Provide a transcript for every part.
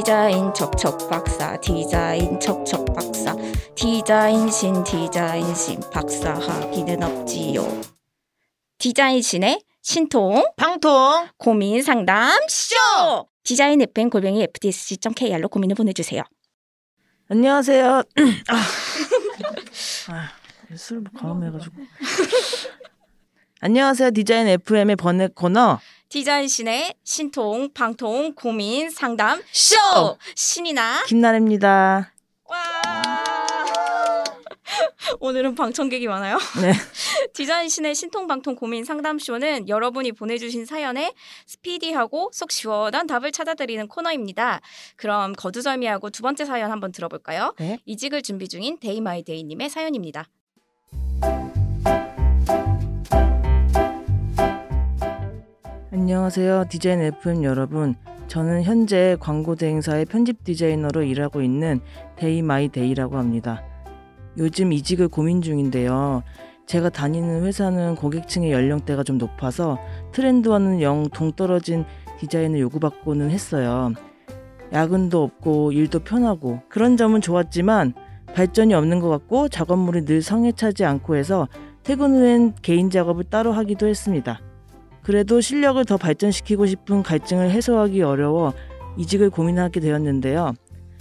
디자인 척척 박사 디자인 척척 박사 디자인신 디자인신 박사 하기는 없지요. 디자인신의 신통 방통 고민 상담 쇼 디자인 FM 골뱅이 fdsc.kr로 고민을 보내주세요. 안녕하세요. 아, 아, 술 과음해가지고. 안녕하세요. 디자인 FM의 번외 코너 디자인신의 신통 방통 고민 상담 쇼 신이나 김나래입니다. 와 오늘은 방청객이 많아요. 네. 디자인신의 신통방통 고민 상담쇼는 여러분이 보내주신 사연에 스피디하고 속 시원한 답을 찾아드리는 코너입니다. 그럼 거두절미하고 두 번째 사연 한번 들어볼까요? 네. 이직을 준비 중인 데이마이데이님의 사연입니다. 안녕하세요. 디자인 FM 여러분. 저는 현재 광고 대행사의 편집 디자이너로 일하고 있는 데이마이데이라고 합니다. 요즘 이직을 고민 중인데요. 제가 다니는 회사는 고객층의 연령대가 좀 높아서 트렌드와는 영 동떨어진 디자인을 요구받고는 했어요. 야근도 없고 일도 편하고 그런 점은 좋았지만 발전이 없는 것 같고 작업물이 늘 성에 차지 않고 해서 퇴근 후엔 개인 작업을 따로 하기도 했습니다. 그래도 실력을 더 발전시키고 싶은 갈증을 해소하기 어려워 이직을 고민하게 되었는데요.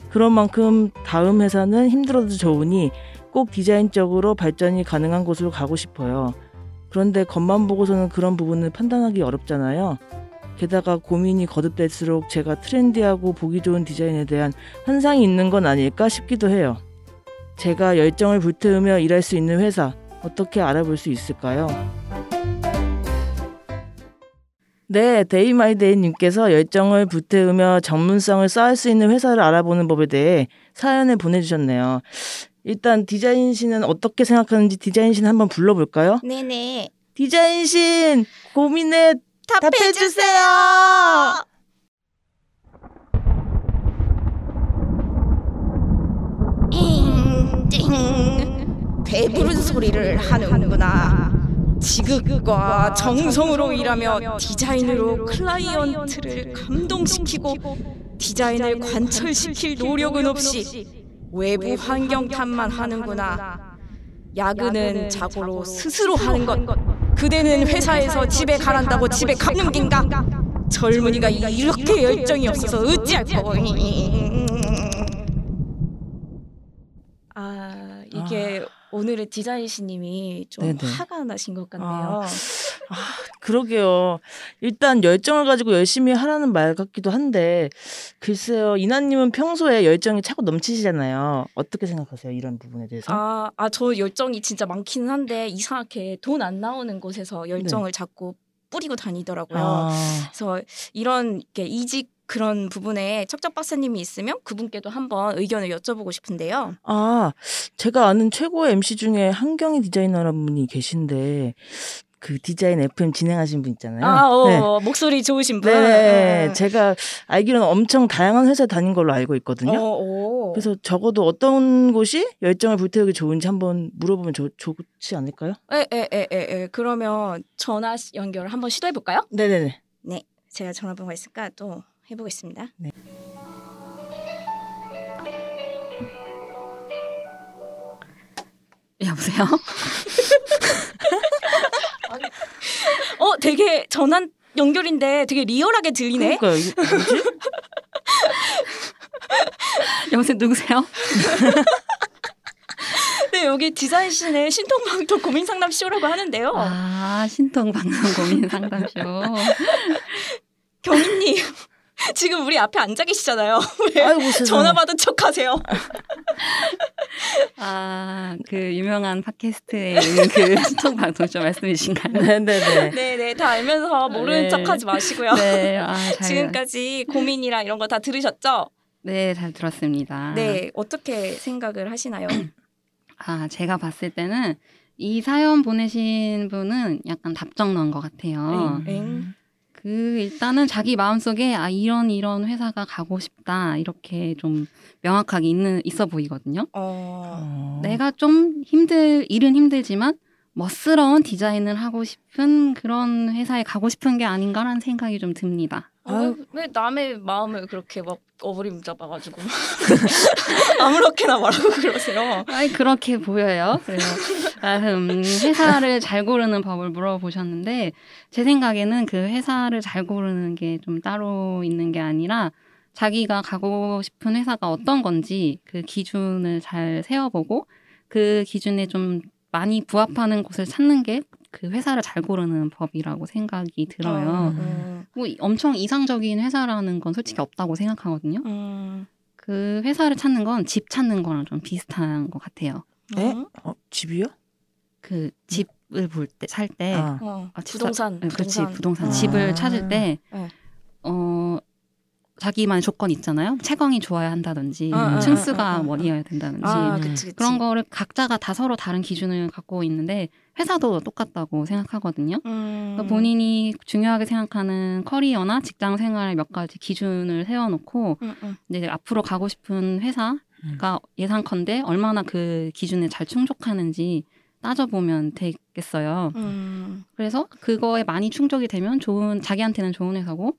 그런 만큼 다음 회사는 힘들어도 좋으니 꼭 디자인적으로 발전이 가능한 곳으로 가고 싶어요. 그런데 겉만 보고서는 그런 부분을 판단하기 어렵잖아요. 게다가 고민이 거듭될수록 제가 트렌디하고 보기 좋은 디자인에 대한 환상이 있는 건 아닐까 싶기도 해요. 제가 열정을 불태우며 일할 수 있는 회사 어떻게 알아볼 수 있을까요? 네, 데이마이데이님께서 열정을 불태우며 전문성을 쌓을 수 있는 회사를 알아보는 법에 대해 사연을 보내주셨네요. 일단 디자인신은 어떻게 생각하는지 디자인신 한번 불러볼까요? 네네. 디자인신 고민에 답해주세요. 띵 띵 배부른 소리를 하는구나. 지극과 정성으로 일하며 디자인으로 클라이언트를 감동시키고 디자인을 관철시킬 노력은 없이 외부 환경 탓만 하는구나. 야근은 자고로 스스로 하는 것. 그대는 회사에서 집에 가란다고 집에 가는 긴가? 젊은이가 이렇게 열정이 없어서 어찌할 거고. 아 이게 오늘의 디자인씨님이 좀 네네. 화가 나신 것 같네요. 아, 그러게요. 일단 열정을 가지고 열심히 하라는 말 같기도 한데 글쎄요. 이나님은 평소에 열정이 차고 넘치시잖아요. 어떻게 생각하세요? 이런 부분에 대해서? 아, 아, 저 열정이 진짜 많기는 한데 이상하게 돈 안 나오는 곳에서 열정을 자꾸 뿌리고 다니더라고요. 네. 아, 그래서 이런 이렇게 이직 그런 부분에 척척 박사님이 있으면 그분께도 한번 의견을 여쭤보고 싶은데요. 아, 제가 아는 최고의 MC 중에 한경희 디자이너라는 분이 계신데 그 디자인 FM 진행하신 분 있잖아요. 아, 어, 네. 목소리 좋으신 분. 네, 음. 제가 알기로는 엄청 다양한 회사에 다닌 걸로 알고 있거든요. 어, 어. 그래서 적어도 어떤 곳이 열정을 불태우기 좋은지 한번 물어보면 좋, 좋지 않을까요? 에, 에, 에, 에, 에. 그러면 전화 시- 연결을 한번 시도해 볼까요? 네 네 네. 네, 제가 전화번호가 있을까 또 해보겠습니다. 네. 여보세요? 어, 되게 전화 연결인데 되게 리얼하게 들리네. 이게 뭐지? 여보세요 누구세요? 네, 여기 디자인신의 신통방통 고민 상담 쇼라고 하는데요. 아 신통 방송 고민 상담 쇼. 경희님 지금 우리 앞에 앉아 계시잖아요. 왜 아이고. 전화 받은 척 하세요? 아 그 유명한 팟캐스트에 있는 그 신통 방송쇼 말씀이신가요? 네네네. 네, 네, 다 알면서 모르는 네. 척 하지 마시고요. 네, 아, 잘, 지금까지 고민이랑 이런 거 다 들으셨죠? 네, 잘 들었습니다. 네, 어떻게 생각을 하시나요? 아, 제가 봤을 때는 이 사연 보내신 분은 약간 답정너인 것 같아요. 엥. 그 일단은 자기 마음속에 아 이런 이런 회사가 가고 싶다 이렇게 좀 명확하게 있는 있어 보이거든요. 어, 어. 내가 좀 힘들 일은 힘들지만 멋스러운 디자인을 하고 싶은 그런 회사에 가고 싶은 게 아닌가라는 생각이 좀 듭니다. 왜, 왜 남의 마음을 그렇게 막 어부림 잡아가지고 아무렇게나 말하고 그러세요? 아이 그렇게 보여요. 그래서 아, 음, 회사를 잘 고르는 법을 물어보셨는데 제 생각에는 그 회사를 잘 고르는 게 좀 따로 있는 게 아니라 자기가 가고 싶은 회사가 어떤 건지 그 기준을 잘 세워보고 그 기준에 좀 많이 부합하는 곳을 찾는 게 그 회사를 잘 고르는 법이라고 생각이 들어요. 음, 뭐 엄청 이상적인 회사라는 건 솔직히 없다고 생각하거든요. 음, 그 회사를 찾는 건 집 찾는 거랑 좀 비슷한 것 같아요. 에? 음. 어, 집이요? 그 집을 볼 때 살때 아. 어, 아, 부동산, 네, 그렇지 부동산. 부동산 아. 집을 찾을 때 네. 어, 자기만의 조건 있잖아요. 채광이 좋아야 한다든지 아, 아, 층수가 아, 아, 아. 뭐이어야 된다든지 아, 음. 그치, 그치. 그런 거를 각자가 다 서로 다른 기준을 갖고 있는데 회사도 똑같다고 생각하거든요. 음. 그러니까 본인이 중요하게 생각하는 커리어나 직장 생활 몇 가지 기준을 세워놓고 음, 음. 이제 앞으로 가고 싶은 회사가 예상컨대 얼마나 그 기준에 잘 충족하는지 따져보면 되겠어요. 음. 그래서 그거에 많이 충족이 되면 좋은 자기한테는 좋은 회사고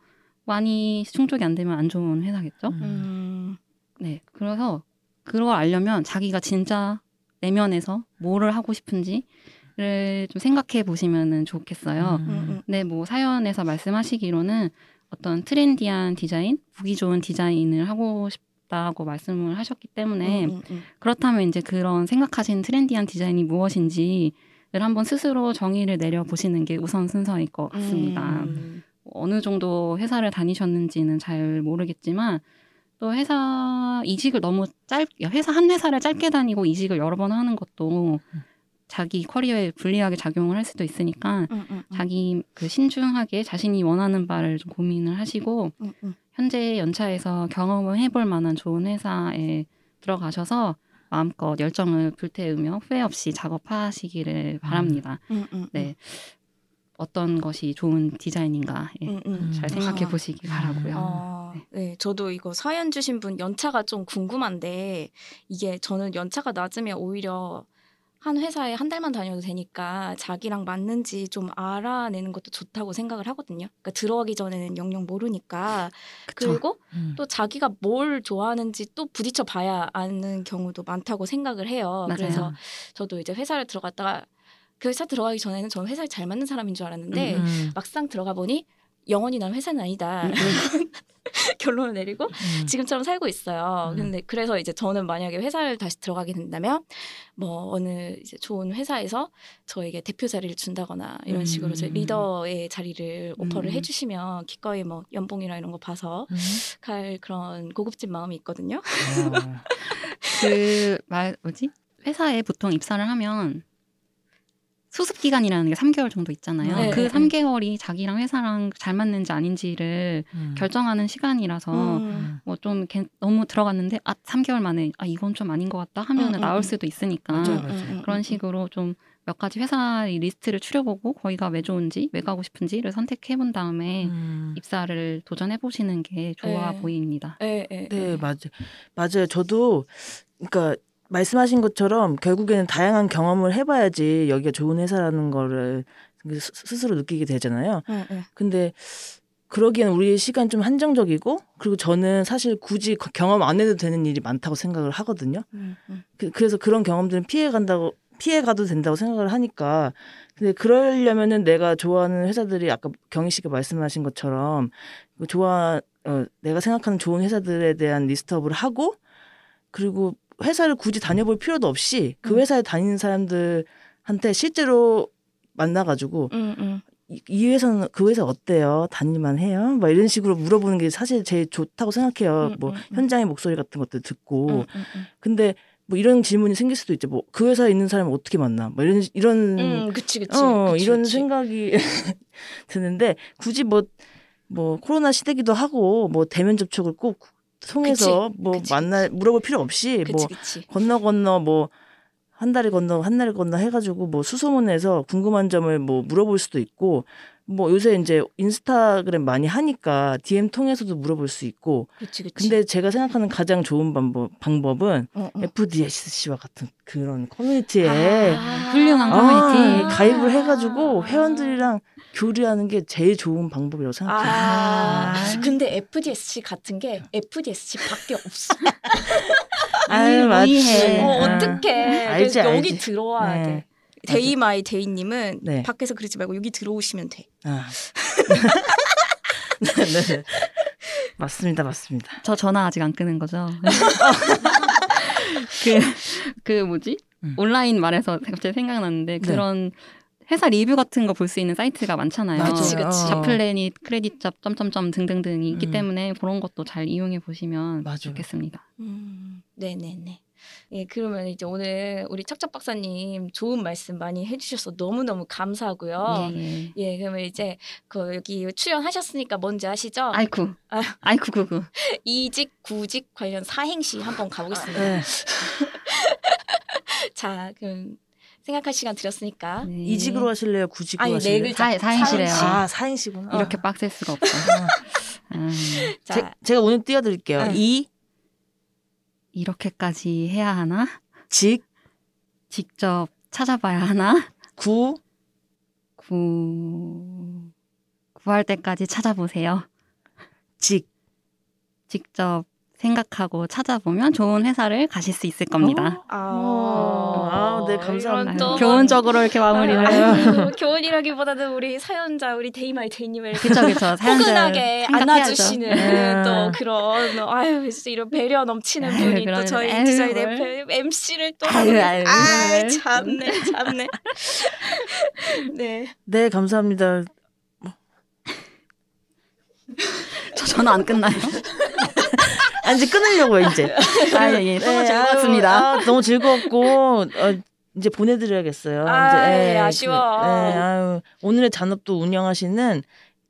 많이 충족이 안 되면 안 좋은 회사겠죠. 음. 네. 그래서 그걸 알려면 자기가 진짜 내면에서 뭐를 하고 싶은지를 좀 생각해 보시면은 좋겠어요. 음. 음. 네, 뭐 사연에서 말씀하시기로는 어떤 트렌디한 디자인, 보기 좋은 디자인을 하고 싶다고 말씀을 하셨기 때문에 음, 음, 그렇다면 이제 그런 생각하신 트렌디한 디자인이 무엇인지를 한번 스스로 정의를 내려 보시는 게 우선 순서일 것 음. 같습니다. 음. 어느 정도 회사를 다니셨는지는 잘 모르겠지만 또 회사 이직을 너무 짧 회사 한 회사를 짧게 다니고 이직을 여러 번 하는 것도 자기 커리어에 불리하게 작용을 할 수도 있으니까 음, 음, 음. 자기 그 신중하게 자신이 원하는 바를 좀 고민을 하시고. 현재 연차에서 경험을 해볼 만한 좋은 회사에 들어가셔서 마음껏 열정을 불태우며 후회 없이 작업하시기를 바랍니다. 네. 어떤 것이 좋은 디자인인가 예, 음, 음. 잘 생각해 아. 보시기 바라고요. 아, 네, 저도 이거 사연 주신 분 연차가 좀 궁금한데 이게 저는 연차가 낮으면 오히려 한 회사에 한 달만 다녀도 되니까 자기랑 맞는지 좀 알아내는 것도 좋다고 생각을 하거든요. 그러니까 들어가기 전에는 영영 모르니까 그쵸. 그리고 음. 또 자기가 뭘 좋아하는지 또 부딪혀 봐야 아는 경우도 많다고 생각을 해요. 맞아요. 그래서 저도 이제 회사를 들어갔다가 그 회사 들어가기 전에는 저는 회사에 잘 맞는 사람인 줄 알았는데 음. 막상 들어가 보니 영원히 난 회사는 아니다. 결론을 내리고 음. 지금처럼 살고 있어요. 음. 근데 그래서 이제 저는 만약에 회사를 다시 들어가게 된다면 뭐 어느 이제 좋은 회사에서 저에게 대표 자리를 준다거나 이런 음. 식으로 저 리더의 자리를 오퍼를 음. 해주시면 기꺼이 뭐 연봉이나 이런 거 봐서 음. 갈 그런 고급진 마음이 있거든요. 아. 그말 뭐지? 회사에 보통 입사를 하면 수습 기간이라는 게 3개월 정도 있잖아요. 네, 그 네, 3개월이 자기랑 회사랑 잘 맞는지 아닌지를 음. 결정하는 시간이라서 음. 뭐좀 너무 들어갔는데 아 3개월 만에 아 이건 좀 아닌 것 같다 하면은 음, 음, 나올 음. 수도 있으니까 맞아요, 음, 맞아요. 음, 음, 그런 음. 식으로 좀 몇 가지 회사 리스트를 추려보고 거기가 왜 좋은지 왜 가고 싶은지를 선택해 본 다음에 음. 입사를 도전해 보시는 게 좋아 네. 보입니다. 예, 예, 네, 예. 맞아요. 맞아요. 저도 그러니까 말씀하신 것처럼 결국에는 다양한 경험을 해봐야지 여기가 좋은 회사라는 거를 스- 스스로 느끼게 되잖아요. 예, 예. 근데 그러기엔 우리의 시간 좀 한정적이고 그리고 저는 사실 굳이 거- 경험 안 해도 되는 일이 많다고 생각을 하거든요. 음, 음. 그, 래서 그런 경험들은 피해 간다고 피해 가도 된다고 생각을 하니까 근데 그러려면은 내가 좋아하는 회사들이 아까 경희 씨가 말씀하신 것처럼 그 좋아 어, 내가 생각하는 좋은 회사들에 대한 리스트업을 하고 그리고 회사를 굳이 다녀볼 필요도 없이 그 음. 회사에 다니는 사람들한테 실제로 만나가지고 음, 음. 이, 이 회사는 그 회사 어때요? 다닐만 해요? 막 이런 식으로 물어보는 게 사실 제일 좋다고 생각해요. 음, 뭐 음, 음. 현장의 목소리 같은 것도 듣고 음. 근데 뭐 이런 질문이 생길 수도 있죠. 뭐 그 회사에 있는 사람을 어떻게 만나? 뭐 이런 이런 음, 그치, 그치. 어 그치, 이런. 생각이 드는데 굳이 뭐뭐 코로나 시대기도 하고 뭐 대면 접촉을 꼭 통해서 뭐 그치, 만날 물어볼 필요 없이 그치, 뭐 그치. 건너 건너 뭐 한 달에 건너 한 달에 건너 해가지고 뭐 수소문해서 궁금한 점을 뭐 물어볼 수도 있고 뭐 요새 이제 인스타그램 많이 하니까 DM 통해서도 물어볼 수 있고 그치 그치. 근데 제가 생각하는 가장 좋은 방법 방법은 어, 어. FDSC와 같은 그런 커뮤니티에 아. 훌륭한 아, 커뮤니티. 가입을 해가지고 회원들이랑 교류하는 게 제일 좋은 방법이라고 생각해요. 아, 아. 근데 FDSC 같은 게 FDSC밖에 없어. 아유, 맞지. 어, 아. 어떡해. 알지, 여기 알지. 들어와야 네. 돼. 데이 마이 데이님은 네. 밖에서 그러지 말고 여기 들어오시면 돼. 아. 네, 네. 맞습니다, 맞습니다. 저 전화 아직 안 끄는 거죠. 그, 그 뭐지? 음. 온라인 말해서 갑자기 생각났는데 네. 그런 회사 리뷰 같은 거 볼 수 있는 사이트가 많잖아요. 그치, 그치. 자플래닛, 크레딧잡, 점점점 등등등이 있기 음. 때문에 그런 것도 잘 이용해 보시면 맞아. 좋겠습니다. 음, 네네네. 예, 그러면 이제 오늘 우리 척척 박사님 좋은 말씀 많이 해주셔서 너무너무 감사하고요. 예, 예. 예, 그러면 이제 그 여기 출연하셨으니까 뭔지 아시죠? 아이쿠. 아. 아이쿠, 구구. 이직, 구직 관련 사행시 한번 가보겠습니다. 네. 자, 그럼 생각할 시간 드렸으니까. 네. 이직으로 하실래요? 구직으로 아니, 네 하실래요? 글자. 사, 사행시래요. 사행시. 아, 사행시구나. 이렇게 빡셀 수가 없어. 음, 자, 제, 제가 오늘 띄워드릴게요. 응. 이, 이렇게까지 해야 하나? 직, 직접 찾아봐야 하나? 구, 구... 구할 때까지 찾아보세요. 직. 직접 생각하고 찾아보면 좋은 회사를 가실 수 있을 겁니다. 아, 네, 감사합니다. 교훈적으로 이렇게 마무리를. 아유, 교훈이라기보다는 우리 사연자 우리 데이마이 데이님을 그쵸, 그쵸. 포근하게. 안아주시는 네. 또 그런 아유 진짜 이런 배려 넘치는 아유, 분이 또 저희 아유, 디자인 뭘. MC를 또 아유, 아유, 뭘. 참네 참네 네 네, 감사합니다. 저 전화 안 끝나요? 아, 이제 끊으려고요, 이제. 아, 예, 예. 너무 네, 즐거웠습니다. 아, 너무 즐거웠고, 어, 이제 보내드려야겠어요. 아이, 이제, 예, 아쉬워. 그, 예, 아유, 오늘의 잔업도 운영하시는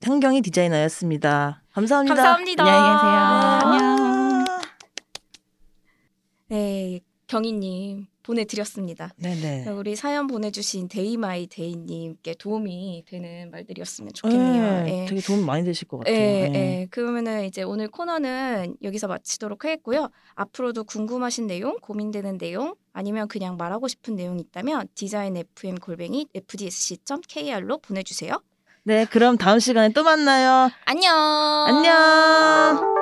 한경희 디자이너였습니다. 감사합니다. 감사합니다 안녕히 계세요. 아. 안녕. 네 경희님 보내드렸습니다. 네네. 우리 사연 보내주신 데이마이 데이님께 도움이 되는 말들이었으면 좋겠네요. 네, 예. 되게 도움 많이 되실 것 같아요. 예, 네. 예. 그러면은 이제 오늘 코너는 여기서 마치도록 하겠고요. 앞으로도 궁금하신 내용, 고민되는 내용, 아니면 그냥 말하고 싶은 내용이 있다면 디자인 FM 골뱅이 fdsc.kr로 보내주세요. 네, 그럼 다음 시간에 또 만나요. 안녕. 안녕.